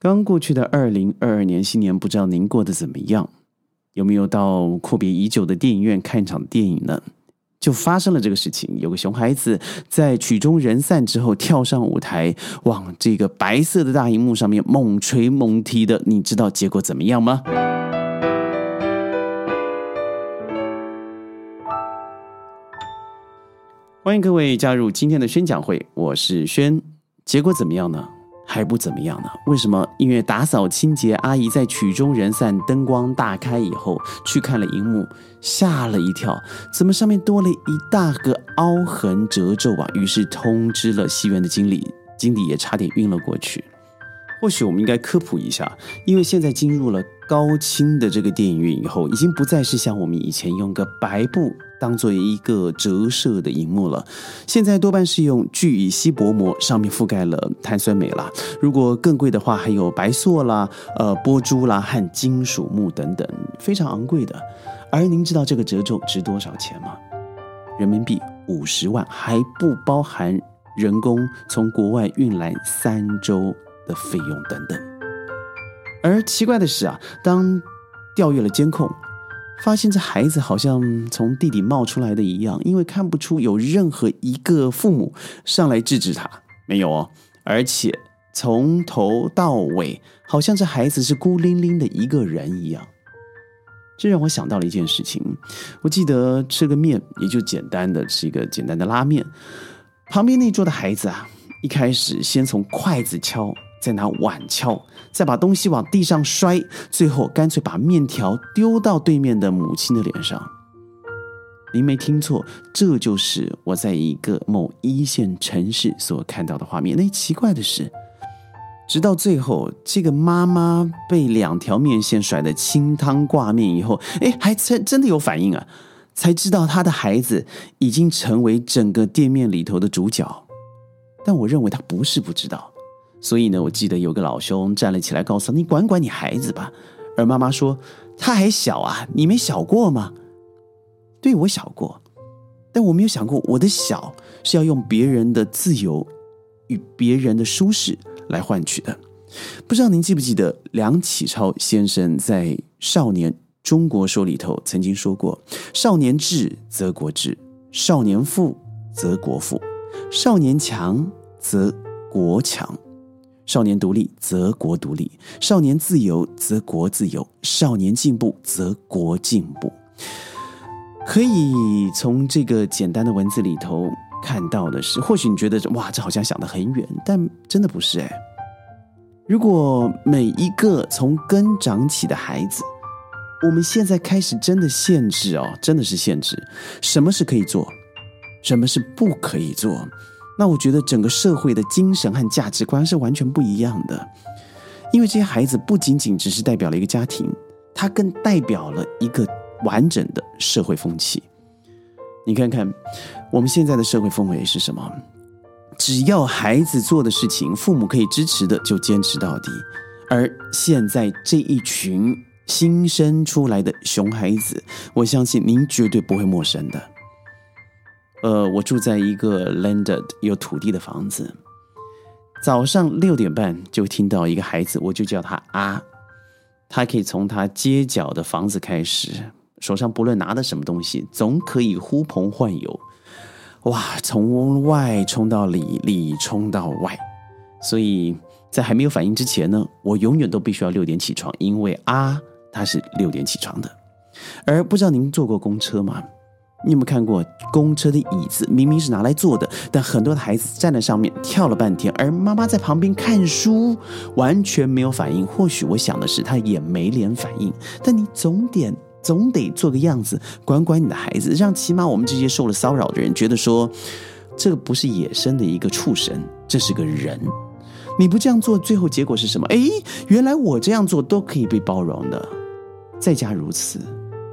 刚过去的二零二二年新年，不知道您过得怎么样？有没有到阔别已久的电影院看一场电影呢？就发生了这个事情，有个熊孩子在曲终人散之后跳上舞台，往这个白色的大荧幕上面猛捶猛踢的，你知道结果怎么样吗？欢迎各位加入今天的宣讲会，我是轩。结果怎么样呢？还不怎么样呢？为什么？因为打扫清洁阿姨在曲终人散、灯光大开以后去看了荧幕，吓了一跳，怎么上面多了一大个凹痕褶皱啊？于是通知了戏院的经理，经理也差点晕了过去。或许我们应该科普一下，因为现在进入了高清的这个电影院以后，已经不再是像我们以前用个白布当做一个折射的荧幕了，现在多半是用聚乙烯薄膜，上面覆盖了碳酸镁啦。如果更贵的话，还有白塑啦、呃玻珠啦和金属木等等，非常昂贵的。而您知道这个褶皱值多少钱吗？人民币五十万，还不包含人工从国外运来三周。的费用等等，而奇怪的是啊，当调阅了监控，发现这孩子好像从地底冒出来的一样，因为看不出有任何一个父母上来制止他，没有哦，而且从头到尾，好像这孩子是孤零零的一个人一样。这让我想到了一件事情，我记得吃个面，也就简单的吃一个简单的拉面，旁边那桌的孩子啊，一开始先从筷子敲。再拿碗敲，再把东西往地上摔，最后干脆把面条丢到对面的母亲的脸上。您没听错，这就是我在一个某一线城市所看到的画面。那奇怪的是，直到最后，这个妈妈被两条面线甩得清汤挂面以后，哎，还真真的有反应啊，才知道他的孩子已经成为整个店面里头的主角。但我认为他不是不知道。所以呢，我记得有个老兄站了起来，告诉他你管管你孩子吧。而妈妈说：“他还小啊，你没小过吗？”对我小过，但我没有想过我的小是要用别人的自由与别人的舒适来换取的。不知道您记不记得梁启超先生在《少年中国说》里头曾经说过：“少年智则国智，少年富则国富，少年强则国强。”少年独立则国独立，少年自由则国自由，少年进步则国进步。可以从这个简单的文字里头看到的是，或许你觉得哇，这好像想得很远，但真的不是哎。如果每一个从根长起的孩子，我们现在开始真的限制哦，真的是限制，什么是可以做，什么是不可以做。那我觉得整个社会的精神和价值观是完全不一样的，因为这些孩子不仅仅只是代表了一个家庭，他更代表了一个完整的社会风气。你看看我们现在的社会氛围是什么？只要孩子做的事情，父母可以支持的就坚持到底。而现在这一群新生出来的熊孩子，我相信您绝对不会陌生的。呃，我住在一个 landed 有土地的房子。早上六点半就听到一个孩子，我就叫他啊。他可以从他街角的房子开始，手上不论拿的什么东西，总可以呼朋唤友。哇，从外冲到里，里冲到外。所以在还没有反应之前呢，我永远都必须要六点起床，因为啊，他是六点起床的。而不知道您坐过公车吗？你有没有看过公车的椅子？明明是拿来坐的，但很多的孩子站在上面跳了半天，而妈妈在旁边看书，完全没有反应。或许我想的是，他也没脸反应。但你总点总得做个样子，管管你的孩子，让起码我们这些受了骚扰的人觉得说，这个不是野生的一个畜生，这是个人。你不这样做，最后结果是什么？哎，原来我这样做都可以被包容的。在家如此，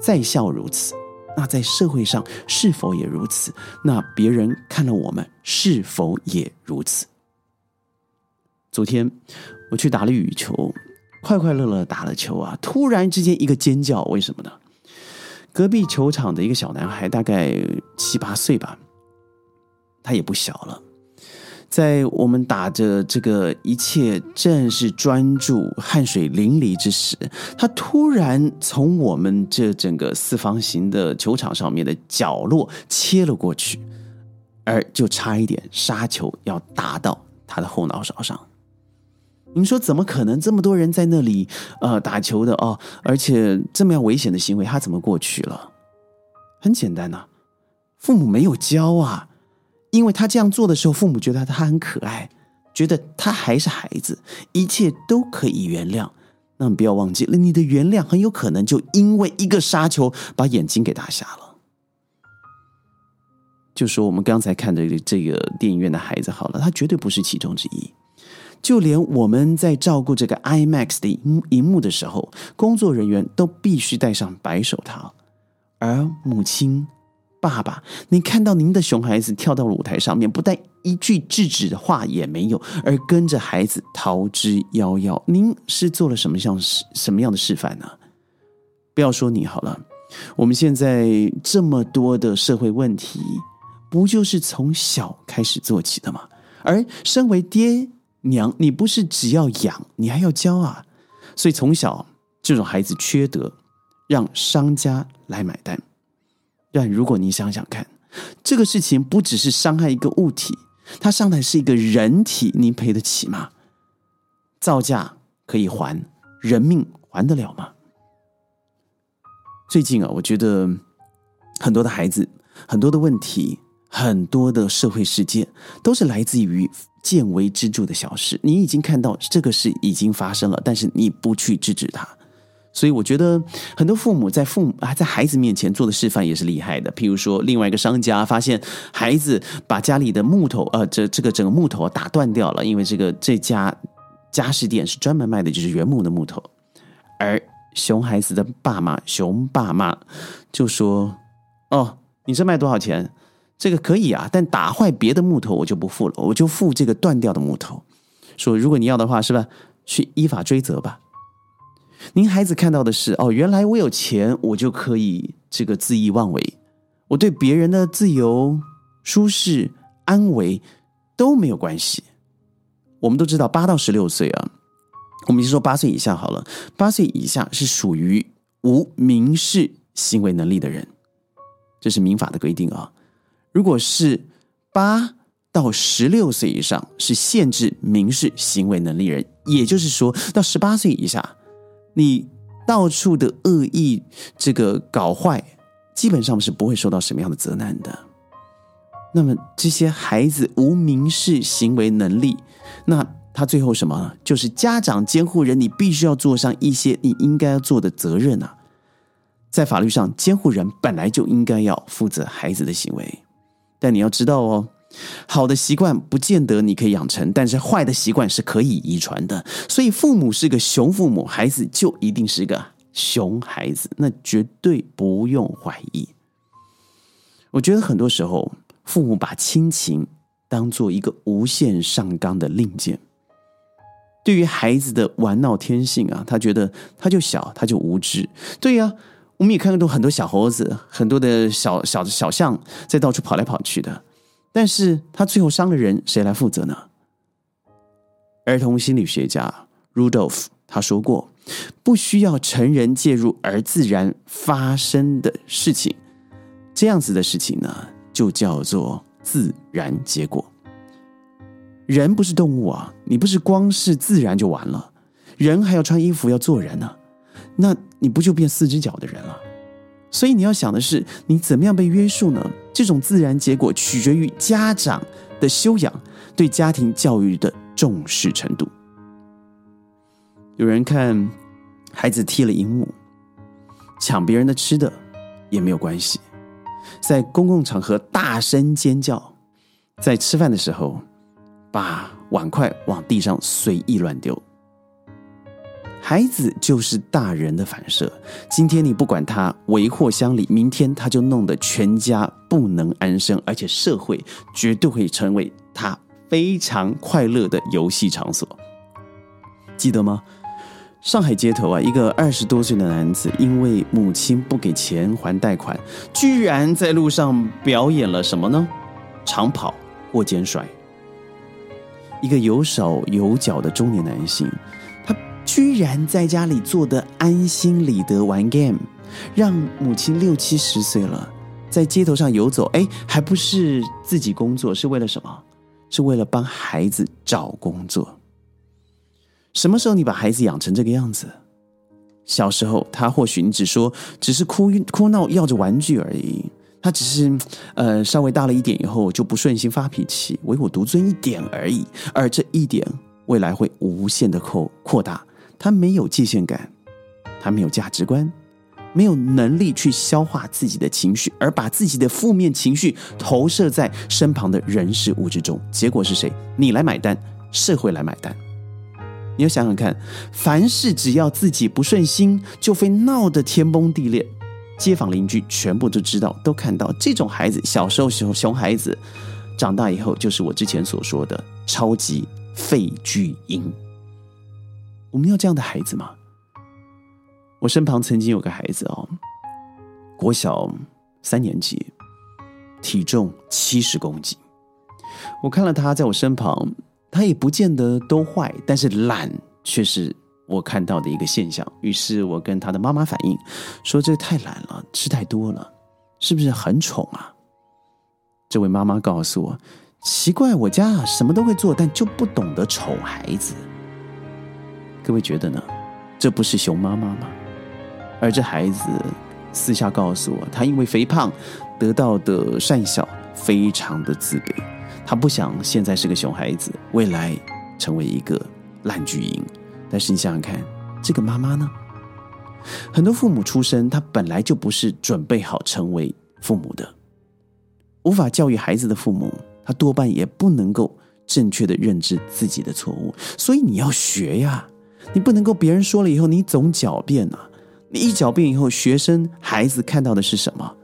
在校如此。那在社会上是否也如此？那别人看了我们是否也如此？昨天我去打了羽球，快快乐乐打了球啊！突然之间一个尖叫，为什么呢？隔壁球场的一个小男孩，大概七八岁吧，他也不小了，在我们打着这个一切正是专注、汗水淋漓之时，他突然从我们这整个四方形的球场上面的角落切了过去，而就差一点杀球要打到他的后脑勺上。您说怎么可能这么多人在那里呃打球的哦？而且这么样危险的行为，他怎么过去了？很简单呐，父母没有教啊。因为他这样做的时候，父母觉得他很可爱，觉得他还是孩子，一切都可以原谅。那么不要忘记了，你的原谅很有可能就因为一个杀球把眼睛给打瞎了。就说我们刚才看的这个电影院的孩子好了，他绝对不是其中之一。就连我们在照顾这个 IMAX 的荧荧幕的时候，工作人员都必须戴上白手套，而母亲。爸爸，你看到您的熊孩子跳到了舞台上面，不但一句制止的话也没有，而跟着孩子逃之夭夭。您是做了什么样示什么样的示范呢？不要说你好了，我们现在这么多的社会问题，不就是从小开始做起的吗？而身为爹娘，你不是只要养，你还要教啊。所以从小这种孩子缺德，让商家来买单。但如果你想想看，这个事情不只是伤害一个物体，它伤害是一个人体，你赔得起吗？造价可以还，人命还得了吗？最近啊，我觉得很多的孩子，很多的问题，很多的社会事件，都是来自于见微知著的小事。你已经看到这个事已经发生了，但是你不去制止它。所以我觉得很多父母在父母啊在孩子面前做的示范也是厉害的。譬如说，另外一个商家发现孩子把家里的木头呃这这个整个木头打断掉了，因为这个这家家饰店是专门卖的就是原木的木头。而熊孩子的爸妈熊爸妈就说：“哦，你这卖多少钱？这个可以啊，但打坏别的木头我就不付了，我就付这个断掉的木头。说如果你要的话，是吧？去依法追责吧。”您孩子看到的是哦，原来我有钱，我就可以这个恣意妄为，我对别人的自由、舒适、安危都没有关系。我们都知道，八到十六岁啊，我们就说八岁以下好了，八岁以下是属于无民事行为能力的人，这是民法的规定啊。如果是八到十六岁以上，是限制民事行为能力人，也就是说到十八岁以下。你到处的恶意这个搞坏，基本上是不会受到什么样的责难的。那么这些孩子无民事行为能力，那他最后什么？就是家长监护人，你必须要做上一些你应该要做的责任啊。在法律上，监护人本来就应该要负责孩子的行为，但你要知道哦。好的习惯不见得你可以养成，但是坏的习惯是可以遗传的。所以父母是个熊父母，孩子就一定是个熊孩子，那绝对不用怀疑。我觉得很多时候，父母把亲情当做一个无限上纲的令箭。对于孩子的玩闹天性啊，他觉得他就小，他就无知。对呀，我们也看到很多小猴子，很多的小小的小象在到处跑来跑去的。但是他最后伤了人，谁来负责呢？儿童心理学家 Rudolph 他说过，不需要成人介入而自然发生的事情，这样子的事情呢，就叫做自然结果。人不是动物啊，你不是光是自然就完了，人还要穿衣服要做人呢，那你不就变四只脚的人了？所以你要想的是，你怎么样被约束呢？这种自然结果取决于家长的修养，对家庭教育的重视程度。有人看孩子踢了荧幕，抢别人的吃的也没有关系，在公共场合大声尖叫，在吃饭的时候把碗筷往地上随意乱丢。孩子就是大人的反射。今天你不管他为祸乡里，明天他就弄得全家不能安生，而且社会绝对会成为他非常快乐的游戏场所。记得吗？上海街头啊，一个二十多岁的男子，因为母亲不给钱还贷款，居然在路上表演了什么呢？长跑、或肩摔。一个有手有脚的中年男性，居然在家里做的安心理得玩 game，让母亲六七十岁了，在街头上游走，哎，还不是自己工作，是为了什么？是为了帮孩子找工作。什么时候你把孩子养成这个样子？小时候他或许你只说只是哭哭闹要着玩具而已，他只是呃稍微大了一点以后就不顺心发脾气唯我独尊一点而已，而这一点未来会无限的扩扩大。他没有界限感，他没有价值观，没有能力去消化自己的情绪，而把自己的负面情绪投射在身旁的人事物之中，结果是谁？你来买单，社会来买单。你要想想看，凡事只要自己不顺心，就会闹得天崩地裂，街坊邻居全部都知道，都看到这种孩子，小时候熊熊孩子，长大以后就是我之前所说的超级废巨婴。我们要这样的孩子吗？我身旁曾经有个孩子哦，国小三年级，体重七十公斤，我看了他在我身旁。他也不见得都坏，但是懒却是我看到的一个现象。于是我跟他的妈妈反映，说这太懒了，吃太多了，是不是很宠啊？这位妈妈告诉我，奇怪，我家什么都会做，但就不懂得宠孩子。各位觉得呢？这不是熊妈妈吗？而这孩子私下告诉我，他因为肥胖得到的善小，非常的自卑。他不想现在是个熊孩子，未来成为一个烂巨婴。但是你想想看，这个妈妈呢？很多父母出生，他本来就不是准备好成为父母的，无法教育孩子的父母，他多半也不能够正确的认知自己的错误。所以你要学呀，你不能够别人说了以后你总狡辩啊！你一狡辩以后，学生孩子看到的是什么？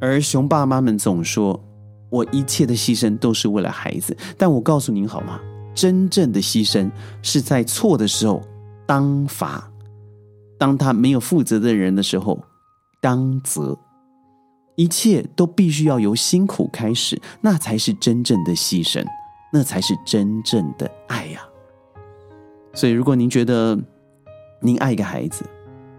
而熊爸妈们总说。我一切的牺牲都是为了孩子，但我告诉您好吗？真正的牺牲是在错的时候当罚，当他没有负责的人的时候当责，一切都必须要由辛苦开始，那才是真正的牺牲，那才是真正的爱呀。所以，如果您觉得您爱一个孩子，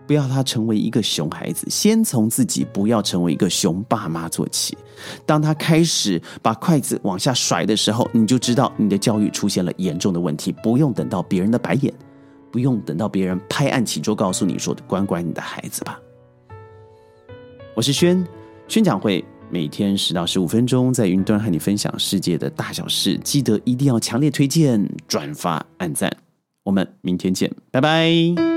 不要他成为一个熊孩子，先从自己不要成为一个熊爸妈做起。当他开始把筷子往下甩的时候，你就知道你的教育出现了严重的问题。不用等到别人的白眼，不用等到别人拍案起桌告诉你说的，管管你的孩子吧。我是轩，宣讲会每天十到十五分钟，在云端和你分享世界的大小事。记得一定要强烈推荐、转发、按赞。我们明天见，拜拜。